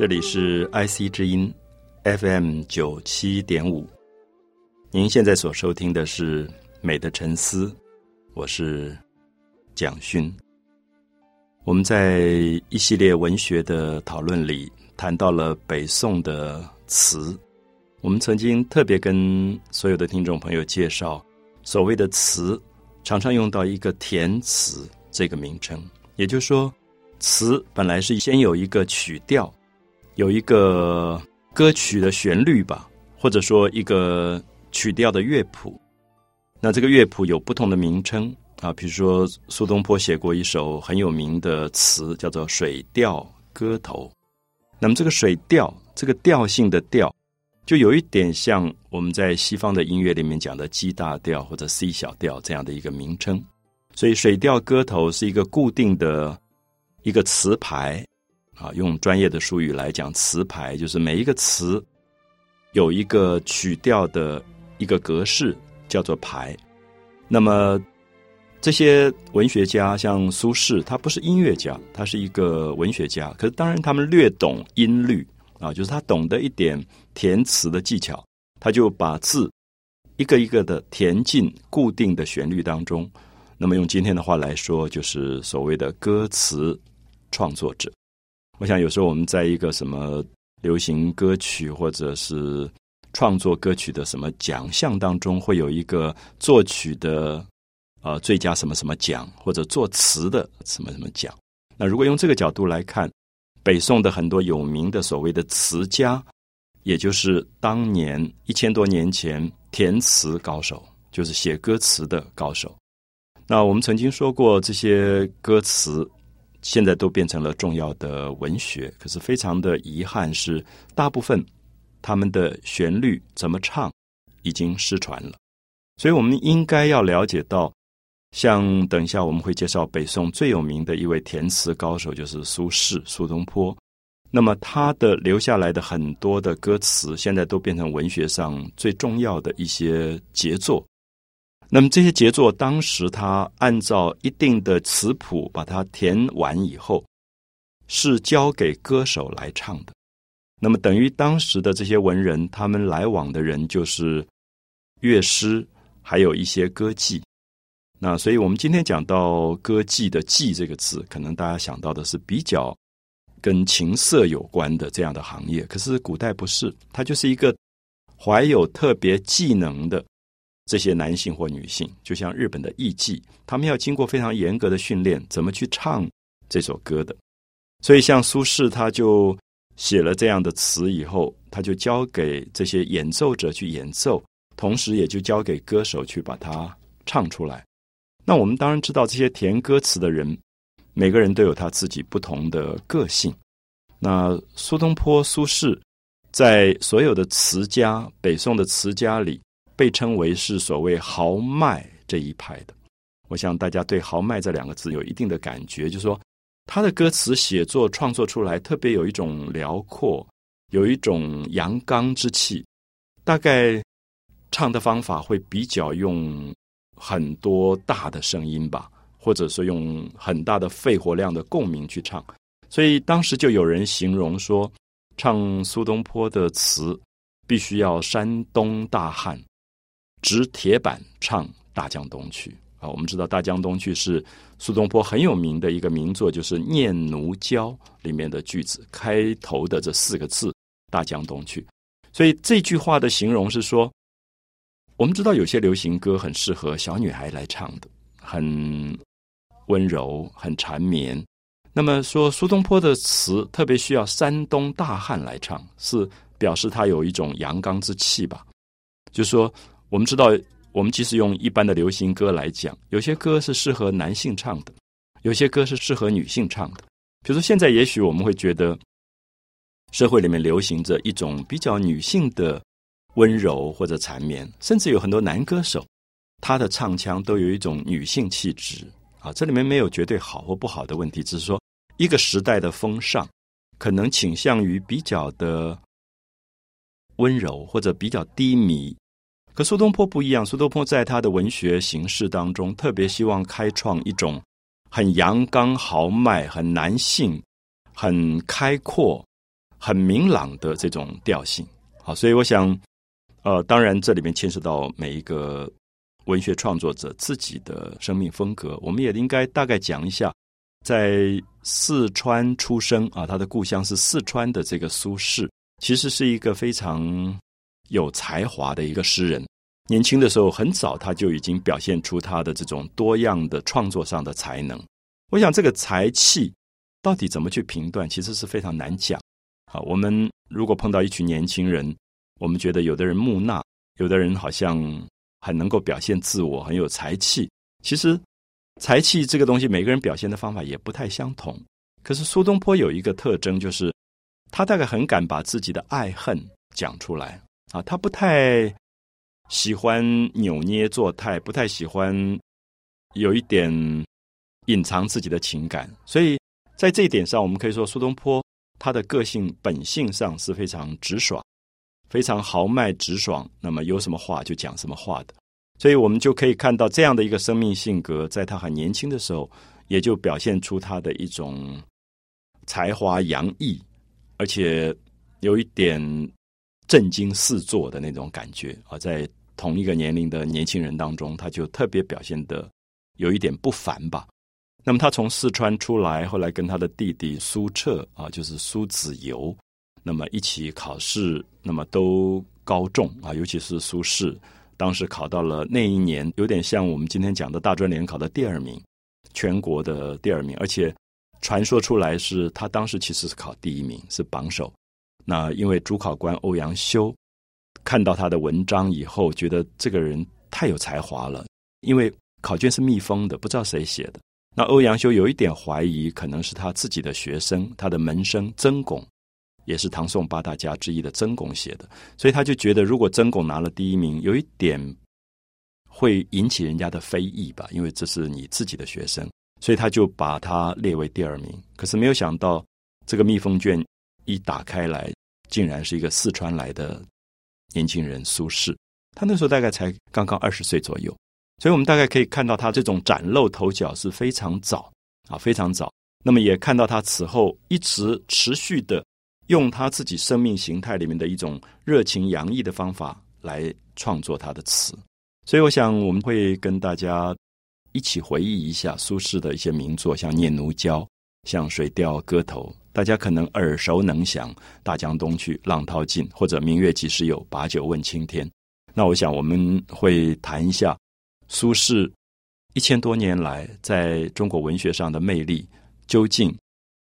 这里是 IC 之音 FM 九七点五，您现在所收听的是《美的沉思》，我是蒋勋。我们在一系列文学的讨论里谈到了北宋的词，我们曾经特别跟所有的听众朋友介绍，所谓的词常常用到一个填词这个名称，也就是说，词本来是先有一个曲调。有一个歌曲的旋律吧，或者说一个曲调的乐谱。那这个乐谱有不同的名称啊，比如说苏东坡写过一首很有名的词，叫做《水调歌头》。那么这个水调，这个调性的调，就有一点像我们在西方的音乐里面讲的 G 大调或者 C 小调这样的一个名称。所以《水调歌头》是一个固定的一个词牌。啊，用专业的术语来讲，词牌就是每一个词有一个曲调的一个格式，叫做牌。那么这些文学家，像苏轼，他不是音乐家，他是一个文学家。可是当然，他们略懂音律啊，就是他懂得一点填词的技巧，他就把字一个一个的填进固定的旋律当中。那么用今天的话来说，就是所谓的歌词创作者。我想有时候我们在一个什么流行歌曲或者是创作歌曲的什么奖项当中，会有一个作曲的呃最佳什么什么奖，或者作词的什么什么奖。那如果用这个角度来看，北宋的很多有名的所谓的词家，也就是当年一千多年前填词高手，就是写歌词的高手。那我们曾经说过这些歌词。现在都变成了重要的文学，可是非常的遗憾是，大部分他们的旋律怎么唱已经失传了。所以我们应该要了解到，像等一下我们会介绍北宋最有名的一位填词高手，就是苏轼、苏东坡。那么他的留下来的很多的歌词，现在都变成文学上最重要的一些杰作。那么这些杰作，当时他按照一定的词谱把它填完以后，是交给歌手来唱的。那么等于当时的这些文人，他们来往的人就是乐师，还有一些歌妓。那所以我们今天讲到歌妓的“妓”这个字，可能大家想到的是比较跟情色有关的这样的行业。可是古代不是，它就是一个怀有特别技能的。这些男性或女性，就像日本的艺妓，他们要经过非常严格的训练，怎么去唱这首歌的。所以，像苏轼，他就写了这样的词以后，他就交给这些演奏者去演奏，同时也就交给歌手去把它唱出来。那我们当然知道，这些填歌词的人，每个人都有他自己不同的个性。那苏东坡、苏轼，在所有的词家，北宋的词家里。被称为是所谓豪迈这一派的，我想大家对豪迈这两个字有一定的感觉，就是说他的歌词写作创作出来特别有一种辽阔，有一种阳刚之气，大概唱的方法会比较用很多大的声音吧，或者说用很大的肺活量的共鸣去唱，所以当时就有人形容说，唱苏东坡的词必须要山东大汉。执铁板唱《大江东去》啊，我们知道《大江东去》是苏东坡很有名的一个名作，就是《念奴娇》里面的句子开头的这四个字“大江东去”。所以这句话的形容是说，我们知道有些流行歌很适合小女孩来唱的，很温柔、很缠绵。那么说苏东坡的词特别需要山东大汉来唱，是表示他有一种阳刚之气吧？就说。我们知道，我们即使用一般的流行歌来讲，有些歌是适合男性唱的，有些歌是适合女性唱的。比如说，现在也许我们会觉得，社会里面流行着一种比较女性的温柔或者缠绵，甚至有很多男歌手，他的唱腔都有一种女性气质啊。这里面没有绝对好或不好的问题，只是说一个时代的风尚可能倾向于比较的温柔或者比较低迷。可苏东坡不一样，苏东坡在他的文学形式当中，特别希望开创一种很阳刚豪迈、很男性、很开阔、很明朗的这种调性。好，所以我想，呃，当然这里面牵涉到每一个文学创作者自己的生命风格，我们也应该大概讲一下。在四川出生啊，他的故乡是四川的这个苏轼，其实是一个非常有才华的一个诗人。年轻的时候很早，他就已经表现出他的这种多样的创作上的才能。我想这个才气到底怎么去评断，其实是非常难讲。啊，我们如果碰到一群年轻人，我们觉得有的人木讷，有的人好像很能够表现自我，很有才气，其实。才气这个东西，每个人表现的方法也不太相同。可是苏东坡有一个特征，就是他大概很敢把自己的爱恨讲出来啊，他不太喜欢扭捏作态，不太喜欢有一点隐藏自己的情感。所以在这一点上，我们可以说苏东坡他的个性本性上是非常直爽、非常豪迈直爽。那么有什么话就讲什么话的。所以我们就可以看到这样的一个生命性格，在他很年轻的时候，也就表现出他的一种才华洋溢，而且有一点震惊四座的那种感觉啊。在同一个年龄的年轻人当中，他就特别表现的有一点不凡吧。那么他从四川出来，后来跟他的弟弟苏澈啊，就是苏子由，那么一起考试，那么都高中啊，尤其是苏轼。当时考到了那一年，有点像我们今天讲的大专联考的第二名，全国的第二名，而且传说出来是他当时其实是考第一名，是榜首。那因为主考官欧阳修看到他的文章以后，觉得这个人太有才华了，因为考卷是密封的，不知道谁写的。那欧阳修有一点怀疑，可能是他自己的学生，他的门生曾巩。也是唐宋八大家之一的曾巩写的，所以他就觉得，如果曾巩拿了第一名，有一点会引起人家的非议吧，因为这是你自己的学生，所以他就把他列为第二名。可是没有想到，这个密封卷一打开来，竟然是一个四川来的年轻人苏轼。他那时候大概才刚刚二十岁左右，所以我们大概可以看到他这种崭露头角是非常早啊，非常早。那么也看到他此后一直持续的。用他自己生命形态里面的一种热情洋溢的方法来创作他的词，所以我想我们会跟大家一起回忆一下苏轼的一些名作，像《念奴娇》、像《水调歌头》，大家可能耳熟能详，《大江东去》、《浪淘尽》或者《明月几时有》、《把酒问青天》。那我想我们会谈一下苏轼一千多年来在中国文学上的魅力，究竟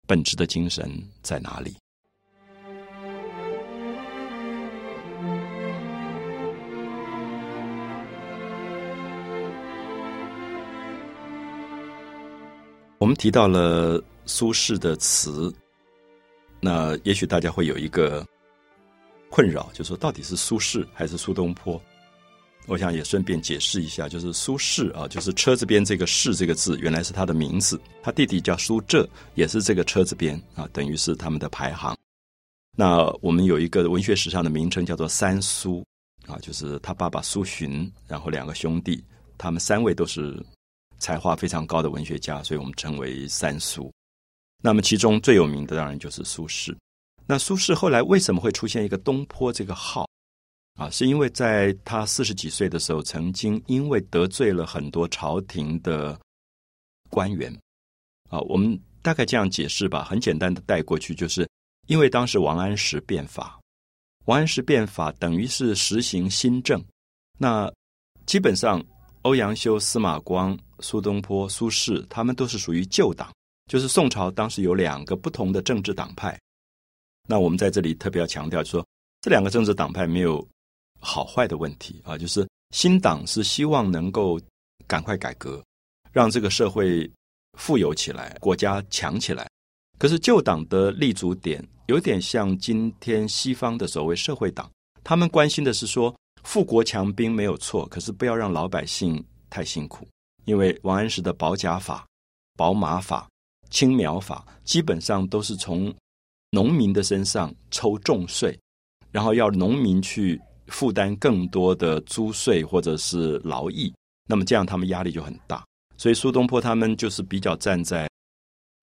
本质的精神在哪里？我们提到了苏轼的词，那也许大家会有一个困扰，就说到底是苏轼还是苏东坡？我想也顺便解释一下，就是苏轼啊，就是车字边这个“轼”这个字，原来是他的名字，他弟弟叫苏辙，也是这个车字边啊，等于是他们的排行。那我们有一个文学史上的名称叫做“三苏”，啊，就是他爸爸苏洵，然后两个兄弟，他们三位都是。才华非常高的文学家，所以我们称为三苏。那么其中最有名的当然就是苏轼。那苏轼后来为什么会出现一个东坡这个号啊？是因为在他四十几岁的时候，曾经因为得罪了很多朝廷的官员啊。我们大概这样解释吧，很简单的带过去，就是因为当时王安石变法，王安石变法等于是实行新政，那基本上。欧阳修、司马光、苏东坡、苏轼，他们都是属于旧党，就是宋朝当时有两个不同的政治党派。那我们在这里特别要强调，说这两个政治党派没有好坏的问题啊，就是新党是希望能够赶快改革，让这个社会富有起来，国家强起来。可是旧党的立足点有点像今天西方的所谓社会党，他们关心的是说。富国强兵没有错，可是不要让老百姓太辛苦。因为王安石的保甲法、保马法、青苗法，基本上都是从农民的身上抽重税，然后要农民去负担更多的租税或者是劳役，那么这样他们压力就很大。所以苏东坡他们就是比较站在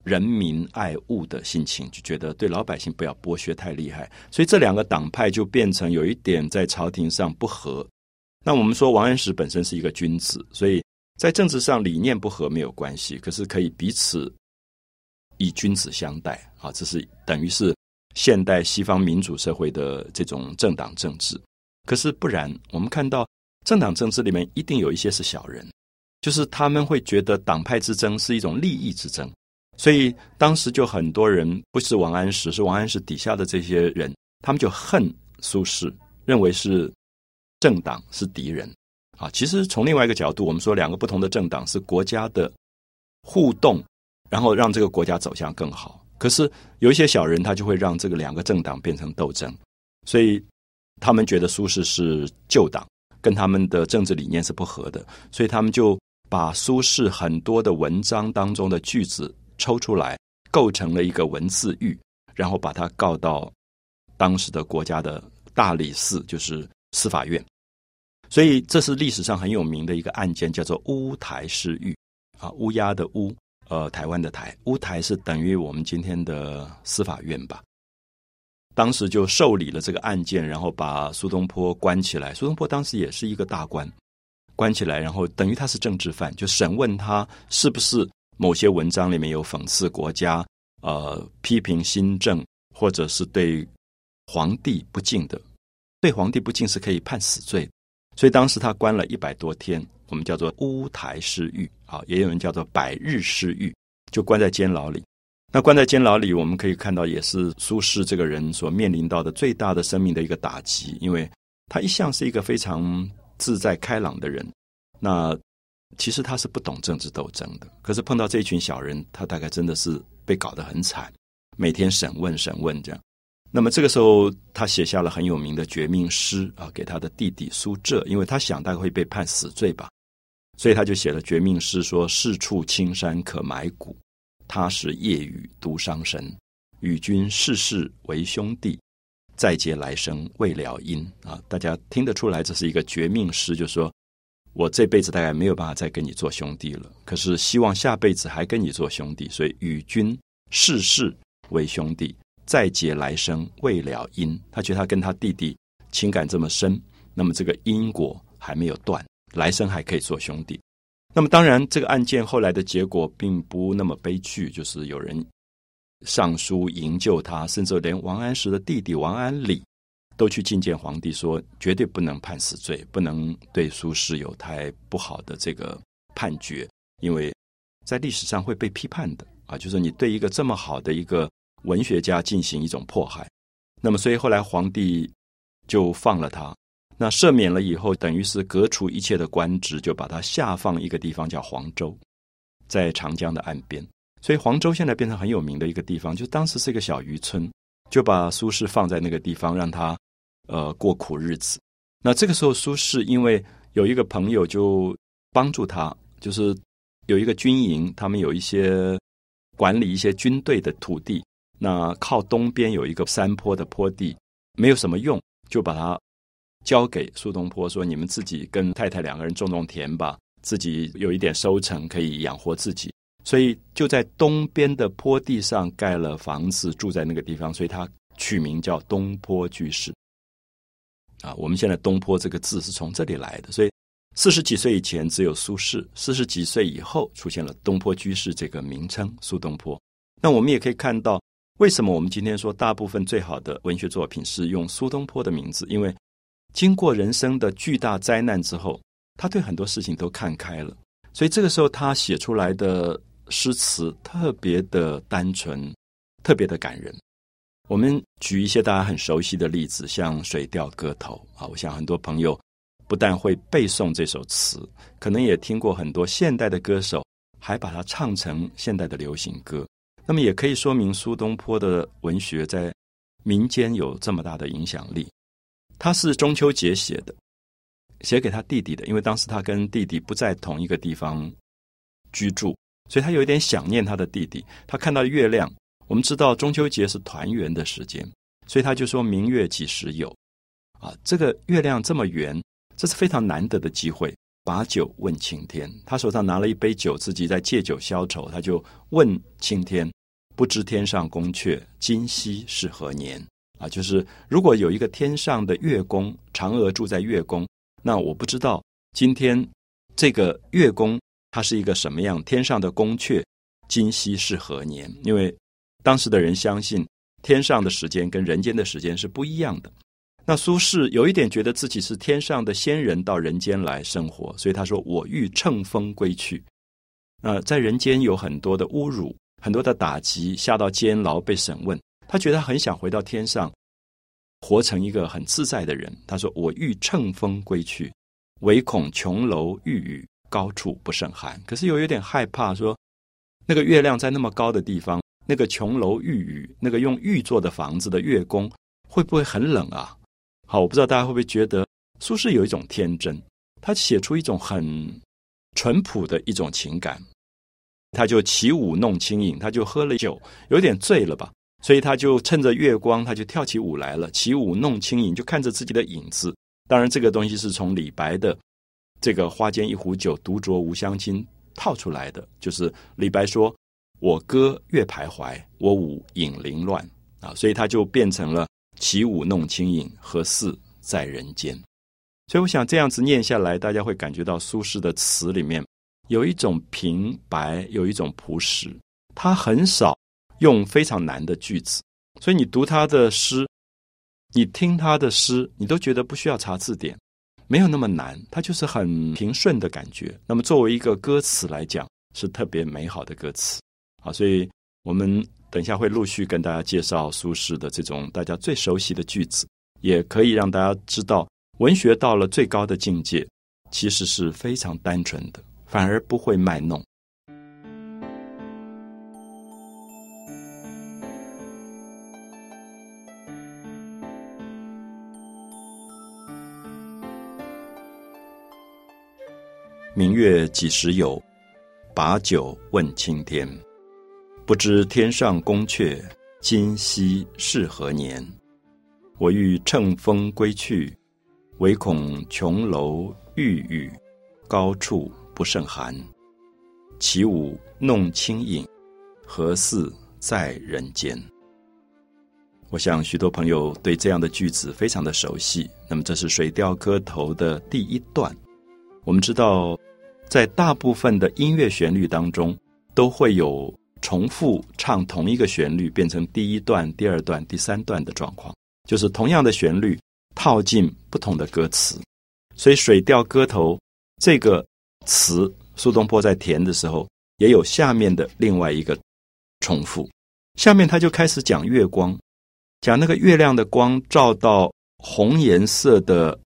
人民爱物的心情，就觉得对老百姓不要剥削太厉害。所以这两个党派就变成有一点在朝廷上不和。那我们说王安石本身是一个君子，所以在政治上理念不合没有关系，可是可以彼此以君子相待啊，这是等于是现代西方民主社会的这种政党政治。可是不然，我们看到政党政治里面一定有一些是小人，就是他们会觉得党派之争是一种利益之争，所以当时就很多人不是王安石，是王安石底下的这些人，他们就恨苏轼，认为是。政党是敌人啊！其实从另外一个角度，我们说两个不同的政党是国家的互动，然后让这个国家走向更好。可是有一些小人，他就会让这个两个政党变成斗争，所以他们觉得苏轼是旧党，跟他们的政治理念是不合的，所以他们就把苏轼很多的文章当中的句子抽出来，构成了一个文字狱，然后把他告到当时的国家的大理寺，就是。司法院，所以这是历史上很有名的一个案件，叫做乌台诗狱啊，乌鸦的乌，呃，台湾的台，乌台是等于我们今天的司法院吧。当时就受理了这个案件，然后把苏东坡关起来。苏东坡当时也是一个大官，关起来，然后等于他是政治犯，就审问他是不是某些文章里面有讽刺国家、呃，批评新政，或者是对皇帝不敬的。对皇帝不敬是可以判死罪，所以当时他关了一百多天，我们叫做乌台诗狱啊，也有人叫做百日失狱，就关在监牢里。那关在监牢里，我们可以看到，也是苏轼这个人所面临到的最大的生命的一个打击，因为他一向是一个非常自在开朗的人。那其实他是不懂政治斗争的，可是碰到这一群小人，他大概真的是被搞得很惨，每天审问审问这样。那么这个时候，他写下了很有名的绝命诗啊，给他的弟弟苏辙，因为他想大概会被判死罪吧，所以他就写了绝命诗，说：“是处青山可埋骨，他时夜雨独伤神。与君世世为兄弟，再结来生未了因。”啊，大家听得出来，这是一个绝命诗，就说我这辈子大概没有办法再跟你做兄弟了，可是希望下辈子还跟你做兄弟，所以与君世世为兄弟。再结来生未了因，他觉得他跟他弟弟情感这么深，那么这个因果还没有断，来生还可以做兄弟。那么当然，这个案件后来的结果并不那么悲剧，就是有人上书营救他，甚至连王安石的弟弟王安礼都去觐见皇帝，说绝对不能判死罪，不能对苏轼有太不好的这个判决，因为在历史上会被批判的啊，就是你对一个这么好的一个。文学家进行一种迫害，那么所以后来皇帝就放了他，那赦免了以后，等于是革除一切的官职，就把他下放一个地方叫黄州，在长江的岸边。所以黄州现在变成很有名的一个地方，就当时是一个小渔村，就把苏轼放在那个地方，让他呃过苦日子。那这个时候，苏轼因为有一个朋友就帮助他，就是有一个军营，他们有一些管理一些军队的土地。那靠东边有一个山坡的坡地，没有什么用，就把它交给苏东坡，说：“你们自己跟太太两个人种种田吧，自己有一点收成，可以养活自己。”所以就在东边的坡地上盖了房子，住在那个地方，所以他取名叫东坡居士。啊，我们现在“东坡”这个字是从这里来的。所以四十几岁以前只有苏轼，四十几岁以后出现了“东坡居士”这个名称，苏东坡。那我们也可以看到。为什么我们今天说大部分最好的文学作品是用苏东坡的名字？因为经过人生的巨大灾难之后，他对很多事情都看开了，所以这个时候他写出来的诗词特别的单纯，特别的感人。我们举一些大家很熟悉的例子，像《水调歌头》啊，我想很多朋友不但会背诵这首词，可能也听过很多现代的歌手还把它唱成现代的流行歌。那么也可以说明苏东坡的文学在民间有这么大的影响力。他是中秋节写的，写给他弟弟的，因为当时他跟弟弟不在同一个地方居住，所以他有一点想念他的弟弟。他看到月亮，我们知道中秋节是团圆的时间，所以他就说明月几时有啊，这个月亮这么圆，这是非常难得的机会。把酒问青天，他手上拿了一杯酒，自己在借酒消愁。他就问青天：“不知天上宫阙，今夕是何年？”啊，就是如果有一个天上的月宫，嫦娥住在月宫，那我不知道今天这个月宫它是一个什么样？天上的宫阙，今夕是何年？因为当时的人相信天上的时间跟人间的时间是不一样的。那苏轼有一点觉得自己是天上的仙人到人间来生活，所以他说：“我欲乘风归去。”呃，在人间有很多的侮辱，很多的打击，下到监牢被审问，他觉得他很想回到天上，活成一个很自在的人。他说：“我欲乘风归去，唯恐琼楼玉宇，高处不胜寒。”可是又有点害怕，说那个月亮在那么高的地方，那个琼楼玉宇，那个用玉做的房子的月宫，会不会很冷啊？好，我不知道大家会不会觉得苏轼有一种天真，他写出一种很淳朴的一种情感，他就起舞弄清影，他就喝了酒，有点醉了吧，所以他就趁着月光，他就跳起舞来了，起舞弄清影，就看着自己的影子。当然，这个东西是从李白的这个“花间一壶酒，独酌无相亲”套出来的，就是李白说：“我歌月徘徊，我舞影零乱。”啊，所以他就变成了。起舞弄清影，何似在人间？所以我想这样子念下来，大家会感觉到苏轼的词里面有一种平白，有一种朴实。他很少用非常难的句子，所以你读他的诗，你听他的诗，你都觉得不需要查字典，没有那么难，他就是很平顺的感觉。那么作为一个歌词来讲，是特别美好的歌词啊，所以我们。等一下会陆续跟大家介绍苏轼的这种大家最熟悉的句子，也可以让大家知道，文学到了最高的境界，其实是非常单纯的，反而不会卖弄。明月几时有？把酒问青天。不知天上宫阙，今夕是何年？我欲乘风归去，唯恐琼楼玉宇，高处不胜寒。起舞弄清影，何似在人间？我想许多朋友对这样的句子非常的熟悉。那么，这是《水调歌头》的第一段。我们知道，在大部分的音乐旋律当中，都会有。重复唱同一个旋律，变成第一段、第二段、第三段的状况，就是同样的旋律套进不同的歌词。所以《水调歌头》这个词，苏东坡在填的时候，也有下面的另外一个重复。下面他就开始讲月光，讲那个月亮的光照到红颜色的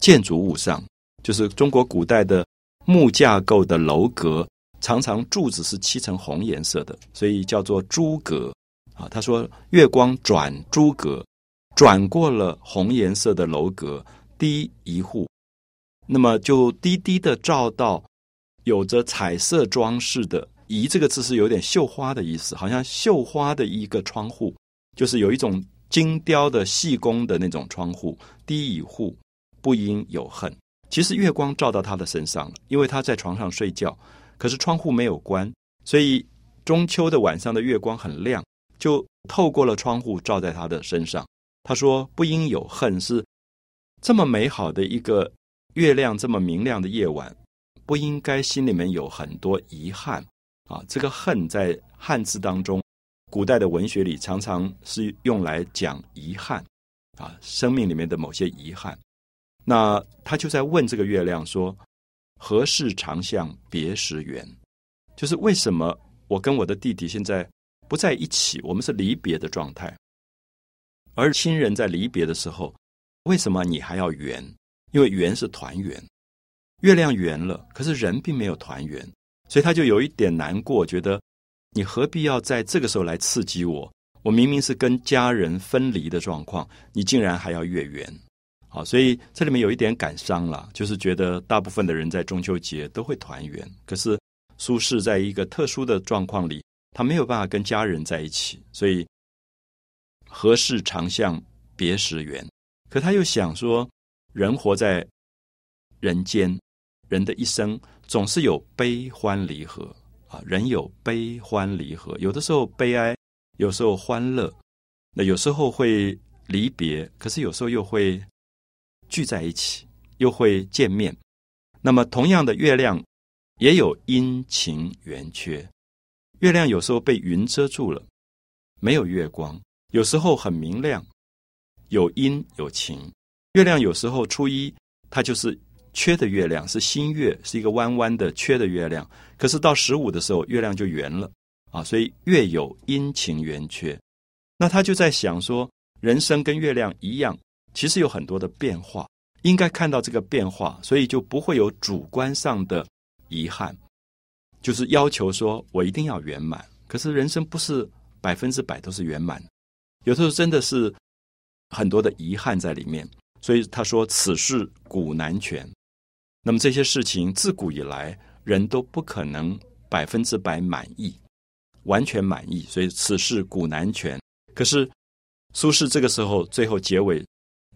建筑物上，就是中国古代的木架构的楼阁。常常柱子是漆成红颜色的，所以叫做朱阁啊。他说月光转朱阁，转过了红颜色的楼阁，低一户，那么就低低的照到有着彩色装饰的“移”这个字是有点绣花的意思，好像绣花的一个窗户，就是有一种精雕的细工的那种窗户。低一户，不应有恨。其实月光照到他的身上了，因为他在床上睡觉。可是窗户没有关，所以中秋的晚上的月光很亮，就透过了窗户照在他的身上。他说：“不应有恨，是这么美好的一个月亮，这么明亮的夜晚，不应该心里面有很多遗憾啊。这个恨在汉字当中，古代的文学里常常是用来讲遗憾啊，生命里面的某些遗憾。那他就在问这个月亮说。”何事长向别时圆？就是为什么我跟我的弟弟现在不在一起？我们是离别的状态。而亲人在离别的时候，为什么你还要圆？因为圆是团圆，月亮圆了，可是人并没有团圆，所以他就有一点难过，觉得你何必要在这个时候来刺激我？我明明是跟家人分离的状况，你竟然还要月圆。好，所以这里面有一点感伤了，就是觉得大部分的人在中秋节都会团圆，可是苏轼在一个特殊的状况里，他没有办法跟家人在一起，所以何事长向别时圆？可他又想说，人活在人间，人的一生总是有悲欢离合啊，人有悲欢离合，有的时候悲哀，有时候欢乐，那有时候会离别，可是有时候又会聚在一起，又会见面。那么，同样的月亮也有阴晴圆缺，月亮有时候被云遮住了，没有月光；有时候很明亮。有阴有晴，月亮有时候初一它就是缺的月亮，是新月，是一个弯弯的缺的月亮。可是到十五的时候，月亮就圆了啊，所以月有阴晴圆缺。那他就在想说，人生跟月亮一样，其实有很多的变化，应该看到这个变化，所以就不会有主观上的遗憾，就是要求说我一定要圆满。可是人生不是百分之百都是圆满，有时候真的是。很多的遗憾在里面，所以他说：“此事古难全。”那么这些事情自古以来人都不可能百分之百满意，完全满意。所以此事古难全。可是苏轼这个时候最后结尾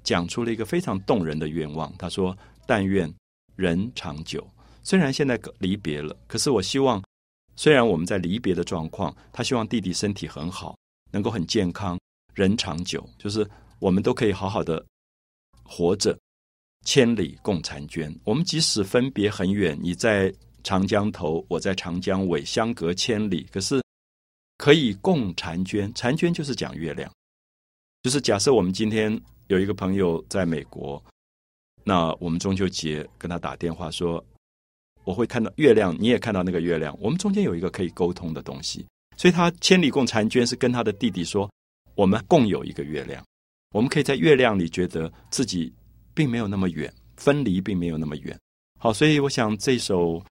讲出了一个非常动人的愿望，他说：“但愿人长久。虽然现在离别了，可是我希望，虽然我们在离别的状况，他希望弟弟身体很好，能够很健康，人长久，就是。”我们都可以好好的活着，千里共婵娟。我们即使分别很远，你在长江头，我在长江尾，相隔千里，可是可以共婵娟。婵娟就是讲月亮，就是假设我们今天有一个朋友在美国，那我们中秋节跟他打电话说，我会看到月亮，你也看到那个月亮，我们中间有一个可以沟通的东西。所以他千里共婵娟是跟他的弟弟说，我们共有一个月亮。我们可以在月亮里觉得自己并没有那么远，分离并没有那么远。好，所以我想这首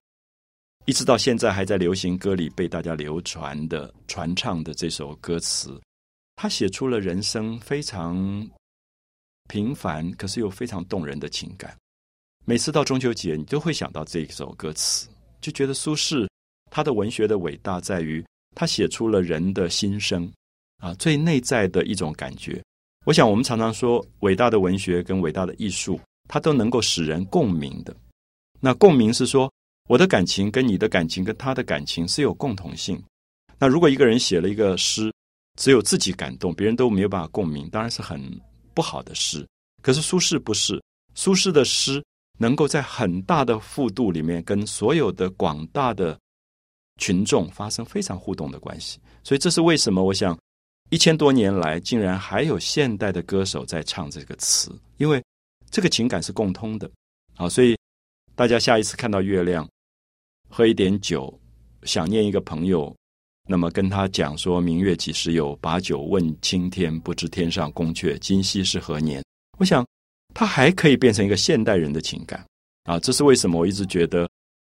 一直到现在还在流行歌里被大家流传的传唱的这首歌词，他写出了人生非常平凡，可是又非常动人的情感。每次到中秋节，你都会想到这一首歌词，就觉得苏轼他的文学的伟大在于他写出了人的心声啊，最内在的一种感觉。我想，我们常常说，伟大的文学跟伟大的艺术，它都能够使人共鸣的。那共鸣是说，我的感情跟你的感情跟他的感情是有共同性。那如果一个人写了一个诗，只有自己感动，别人都没有办法共鸣，当然是很不好的诗。可是苏轼不是，苏轼的诗能够在很大的幅度里面，跟所有的广大的群众发生非常互动的关系。所以，这是为什么？我想。一千多年来，竟然还有现代的歌手在唱这个词，因为这个情感是共通的。好，所以大家下一次看到月亮，喝一点酒，想念一个朋友，那么跟他讲说：“明月几时有？把酒问青天，不知天上宫阙，今夕是何年？”我想，他还可以变成一个现代人的情感啊！这是为什么？我一直觉得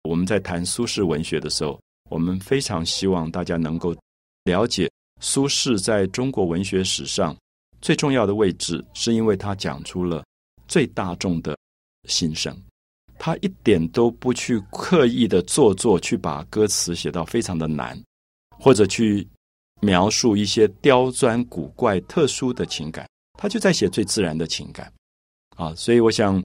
我们在谈苏轼文学的时候，我们非常希望大家能够了解。苏轼在中国文学史上最重要的位置，是因为他讲出了最大众的心声。他一点都不去刻意的做作，去把歌词写到非常的难，或者去描述一些刁钻古怪、特殊的情感。他就在写最自然的情感啊！所以我想，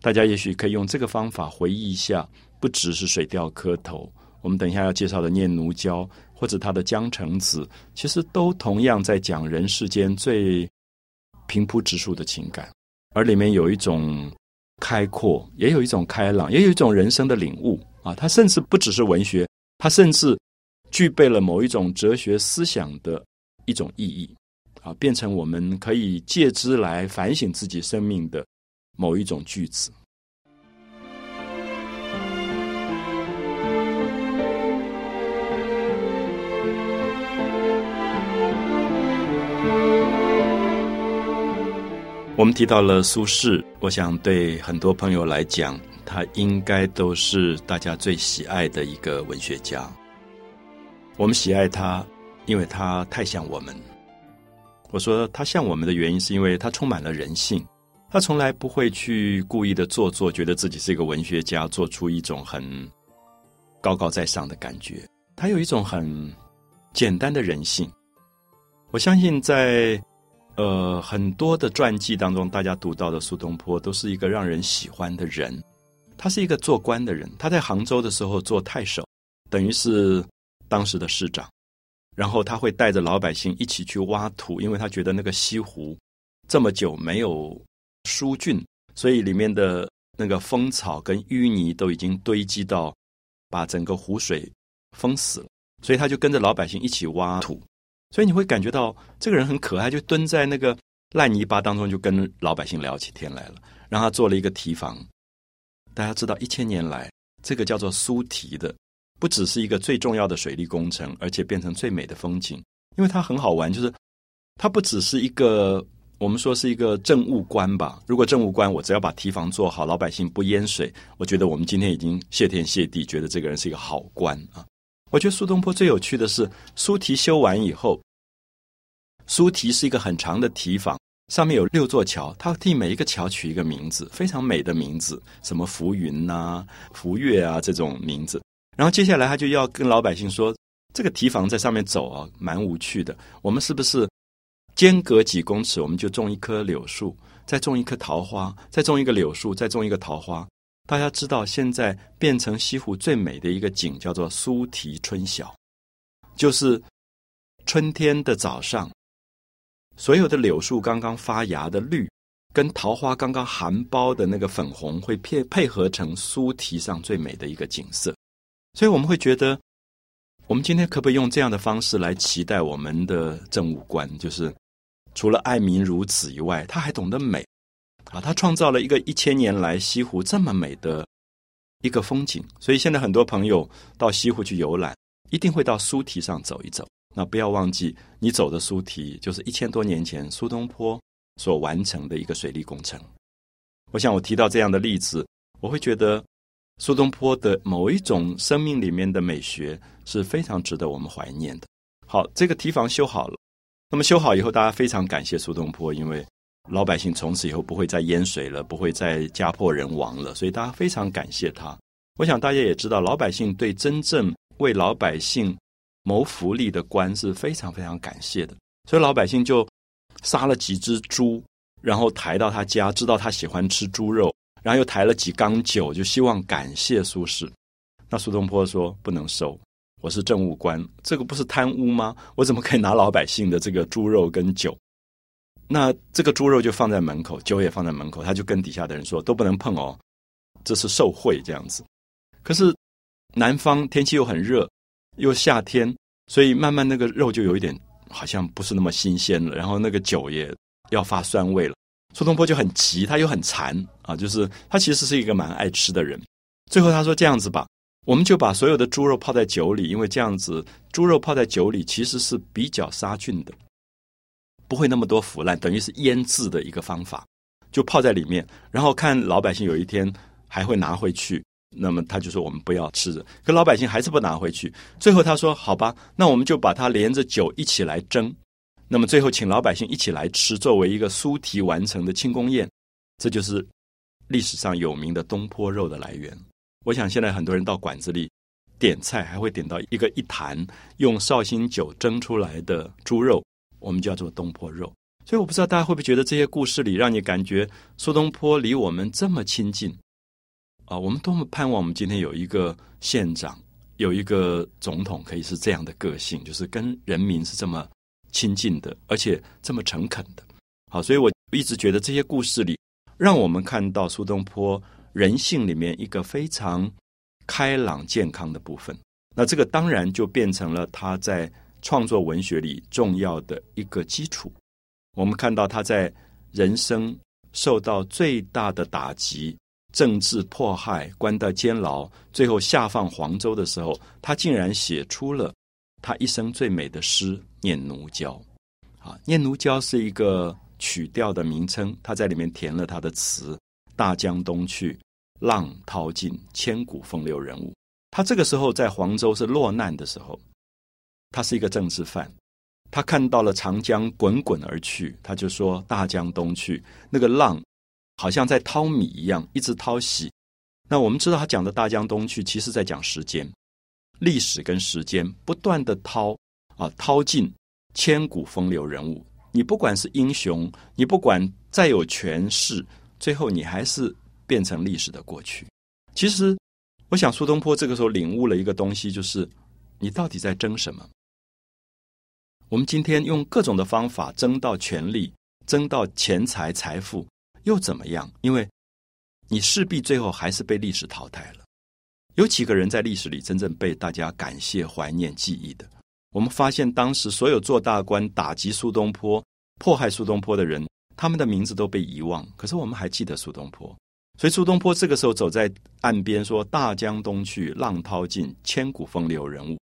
大家也许可以用这个方法回忆一下，不只是《水调歌头》，我们等一下要介绍的《念奴娇》。或者他的《江城子》，其实都同样在讲人世间最平铺直述的情感，而里面有一种开阔，也有一种开朗，也有一种人生的领悟啊！它甚至不只是文学，它甚至具备了某一种哲学思想的一种意义啊，变成我们可以借之来反省自己生命的某一种句子。我们提到了苏轼，我想对很多朋友来讲，他应该都是大家最喜爱的一个文学家。我们喜爱他，因为他太像我们。我说他像我们的原因，是因为他充满了人性。他从来不会去故意的做作，觉得自己是一个文学家，做出一种很高高在上的感觉。他有一种很简单的人性。我相信在。呃，很多的传记当中，大家读到的苏东坡都是一个让人喜欢的人。他是一个做官的人，他在杭州的时候做太守，等于是当时的市长。然后他会带着老百姓一起去挖土，因为他觉得那个西湖这么久没有疏浚，所以里面的那个蜂草跟淤泥都已经堆积到把整个湖水封死了。所以他就跟着老百姓一起挖土。所以你会感觉到这个人很可爱，就蹲在那个烂泥巴当中，就跟老百姓聊起天来了。让他做了一个堤防。大家知道，一千年来，这个叫做苏堤的。不只是一个最重要的水利工程，而且变成最美的风景，因为它很好玩。就是它不只是一个我们说是一个政务官吧。如果政务官，我只要把堤防做好，老百姓不淹水，我觉得我们今天已经谢天谢地，觉得这个人是一个好官啊。我觉得苏东坡最有趣的是，苏堤修完以后，苏堤是一个很长的堤防，上面有六座桥，他替每一个桥取一个名字，非常美的名字，什么浮云呐、浮月啊这种名字。然后接下来他就要跟老百姓说，这个堤防在上面走啊，蛮无趣的。我们是不是间隔几公尺，我们就种一棵柳树，再种一棵桃花，再种一个柳树，再种一个桃花？大家知道，现在变成西湖最美的一个景叫做苏堤春晓，就是春天的早上，所有的柳树刚刚发芽的绿，跟桃花刚刚含苞的那个粉红，会配配合成苏堤上最美的一个景色。所以我们会觉得，我们今天可不可以用这样的方式来期待我们的政务官？就是除了爱民如子以外，他还懂得美啊！他创造了一个一千年来西湖这么美的一个风景。所以现在很多朋友到西湖去游览，一定会到苏堤上走一走。那不要忘记，你走的苏堤就是一千多年前苏东坡所完成的一个水利工程。我想我提到这样的例子，我会觉得。苏东坡的某一种生命里面的美学是非常值得我们怀念的。好，这个堤防修好了，那么修好以后，大家非常感谢苏东坡，因为老百姓从此以后不会再淹水了，不会再家破人亡了，所以大家非常感谢他。我想大家也知道，老百姓对真正为老百姓谋福利的官是非常非常感谢的，所以老百姓就杀了几只猪，然后抬到他家，知道他喜欢吃猪肉。然后又抬了几缸酒，就希望感谢苏轼。那苏东坡说：“不能收，我是政务官，这个不是贪污吗？我怎么可以拿老百姓的这个猪肉跟酒？那这个猪肉就放在门口，酒也放在门口，他就跟底下的人说：都不能碰哦，这是受贿这样子。可是南方天气又很热，又夏天，所以慢慢那个肉就有一点好像不是那么新鲜了，然后那个酒也要发酸味了。”苏东坡就很急，他又很馋啊，就是他其实是一个蛮爱吃的人。最后他说：“这样子吧，我们就把所有的猪肉泡在酒里，因为这样子猪肉泡在酒里其实是比较杀菌的，不会那么多腐烂，等于是腌制的一个方法，就泡在里面。然后看老百姓有一天还会拿回去，那么他就说我们不要吃了。可老百姓还是不拿回去。最后他说：好吧，那我们就把它连着酒一起来蒸。”那么最后，请老百姓一起来吃，作为一个苏堤完成的庆功宴，这就是历史上有名的东坡肉的来源。我想现在很多人到馆子里点菜，还会点到一个一坛用绍兴酒蒸出来的猪肉，我们叫做东坡肉。所以我不知道大家会不会觉得这些故事里让你感觉苏东坡离我们这么亲近啊？我们多么盼望我们今天有一个县长，有一个总统，可以是这样的个性，就是跟人民是这么。亲近的，而且这么诚恳的，好，所以我一直觉得这些故事里，让我们看到苏东坡人性里面一个非常开朗、健康的部分。那这个当然就变成了他在创作文学里重要的一个基础。我们看到他在人生受到最大的打击、政治迫害、关到监牢，最后下放黄州的时候，他竟然写出了他一生最美的诗。念奴娇，啊，念奴娇是一个曲调的名称，他在里面填了他的词：大江东去，浪淘尽，千古风流人物。他这个时候在黄州是落难的时候，他是一个政治犯，他看到了长江滚滚而去，他就说：大江东去，那个浪好像在淘米一样，一直淘洗。那我们知道他讲的大江东去，其实在讲时间、历史跟时间不断的掏。啊，掏尽千古风流人物，你不管是英雄，你不管再有权势，最后你还是变成历史的过去。其实，我想苏东坡这个时候领悟了一个东西，就是你到底在争什么？我们今天用各种的方法争到权力，争到钱财财富，又怎么样？因为你势必最后还是被历史淘汰了。有几个人在历史里真正被大家感谢、怀念、记忆的？我们发现，当时所有做大官、打击苏东坡、迫害苏东坡的人，他们的名字都被遗忘。可是我们还记得苏东坡，所以苏东坡这个时候走在岸边，说：“大江东去，浪淘尽，千古风流人物。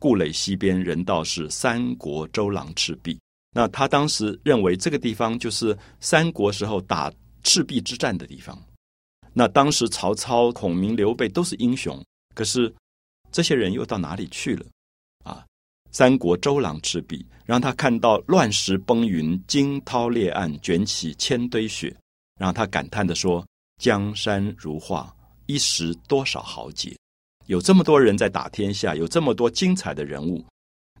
故垒西边，人道是三国周郎赤壁。”那他当时认为这个地方就是三国时候打赤壁之战的地方。那当时曹操、孔明、刘备都是英雄，可是这些人又到哪里去了？啊！三国周郎赤壁，让他看到乱石崩云、惊涛裂岸、卷起千堆雪，让他感叹的说：“江山如画，一时多少豪杰。”有这么多人在打天下，有这么多精彩的人物。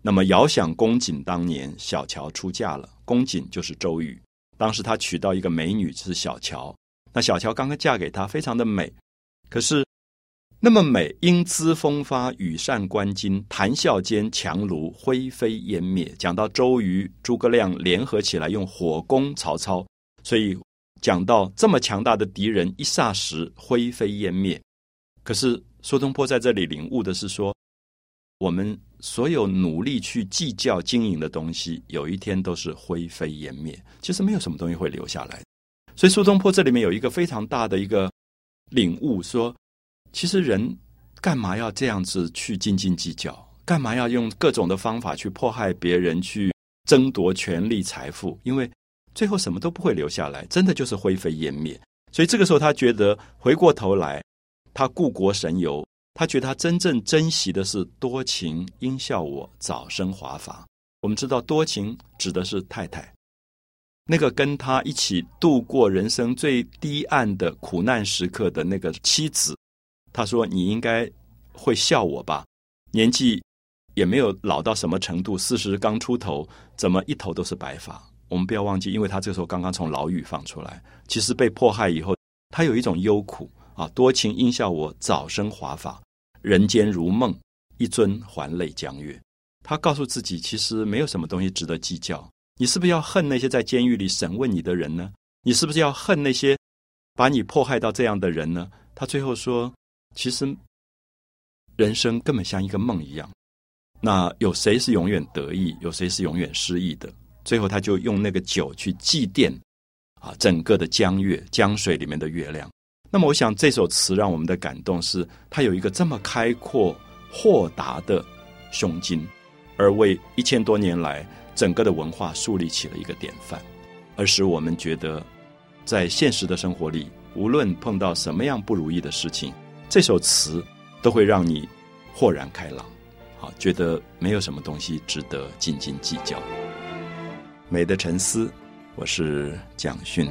那么遥想公瑾当年，小乔出嫁了。公瑾就是周瑜，当时他娶到一个美女是小乔。那小乔刚刚嫁给他，非常的美，可是。那么美，英姿风发，羽扇纶巾，谈笑间，强如灰飞烟灭。讲到周瑜、诸葛亮联合起来用火攻曹操，所以讲到这么强大的敌人，一霎时灰飞烟灭。可是苏东坡在这里领悟的是说，我们所有努力去计较经营的东西，有一天都是灰飞烟灭。其实没有什么东西会留下来。所以苏东坡这里面有一个非常大的一个领悟，说。其实人干嘛要这样子去斤斤计较？干嘛要用各种的方法去迫害别人，去争夺权力、财富？因为最后什么都不会留下来，真的就是灰飞烟灭。所以这个时候，他觉得回过头来，他故国神游，他觉得他真正珍惜的是多情应笑我，早生华发。我们知道，多情指的是太太，那个跟他一起度过人生最低暗的苦难时刻的那个妻子。他说：“你应该会笑我吧？年纪也没有老到什么程度，四十刚出头，怎么一头都是白发？我们不要忘记，因为他这时候刚刚从牢狱放出来，其实被迫害以后，他有一种忧苦啊。多情应笑我，早生华发。人间如梦，一尊还酹江月。他告诉自己，其实没有什么东西值得计较。你是不是要恨那些在监狱里审问你的人呢？你是不是要恨那些把你迫害到这样的人呢？他最后说。”其实，人生根本像一个梦一样。那有谁是永远得意？有谁是永远失意的？最后，他就用那个酒去祭奠啊，整个的江月江水里面的月亮。那么，我想这首词让我们的感动是，他有一个这么开阔豁达的胸襟，而为一千多年来整个的文化树立起了一个典范，而使我们觉得，在现实的生活里，无论碰到什么样不如意的事情。这首词都会让你豁然开朗，好，觉得没有什么东西值得斤斤计较。美的沉思，我是蒋勋。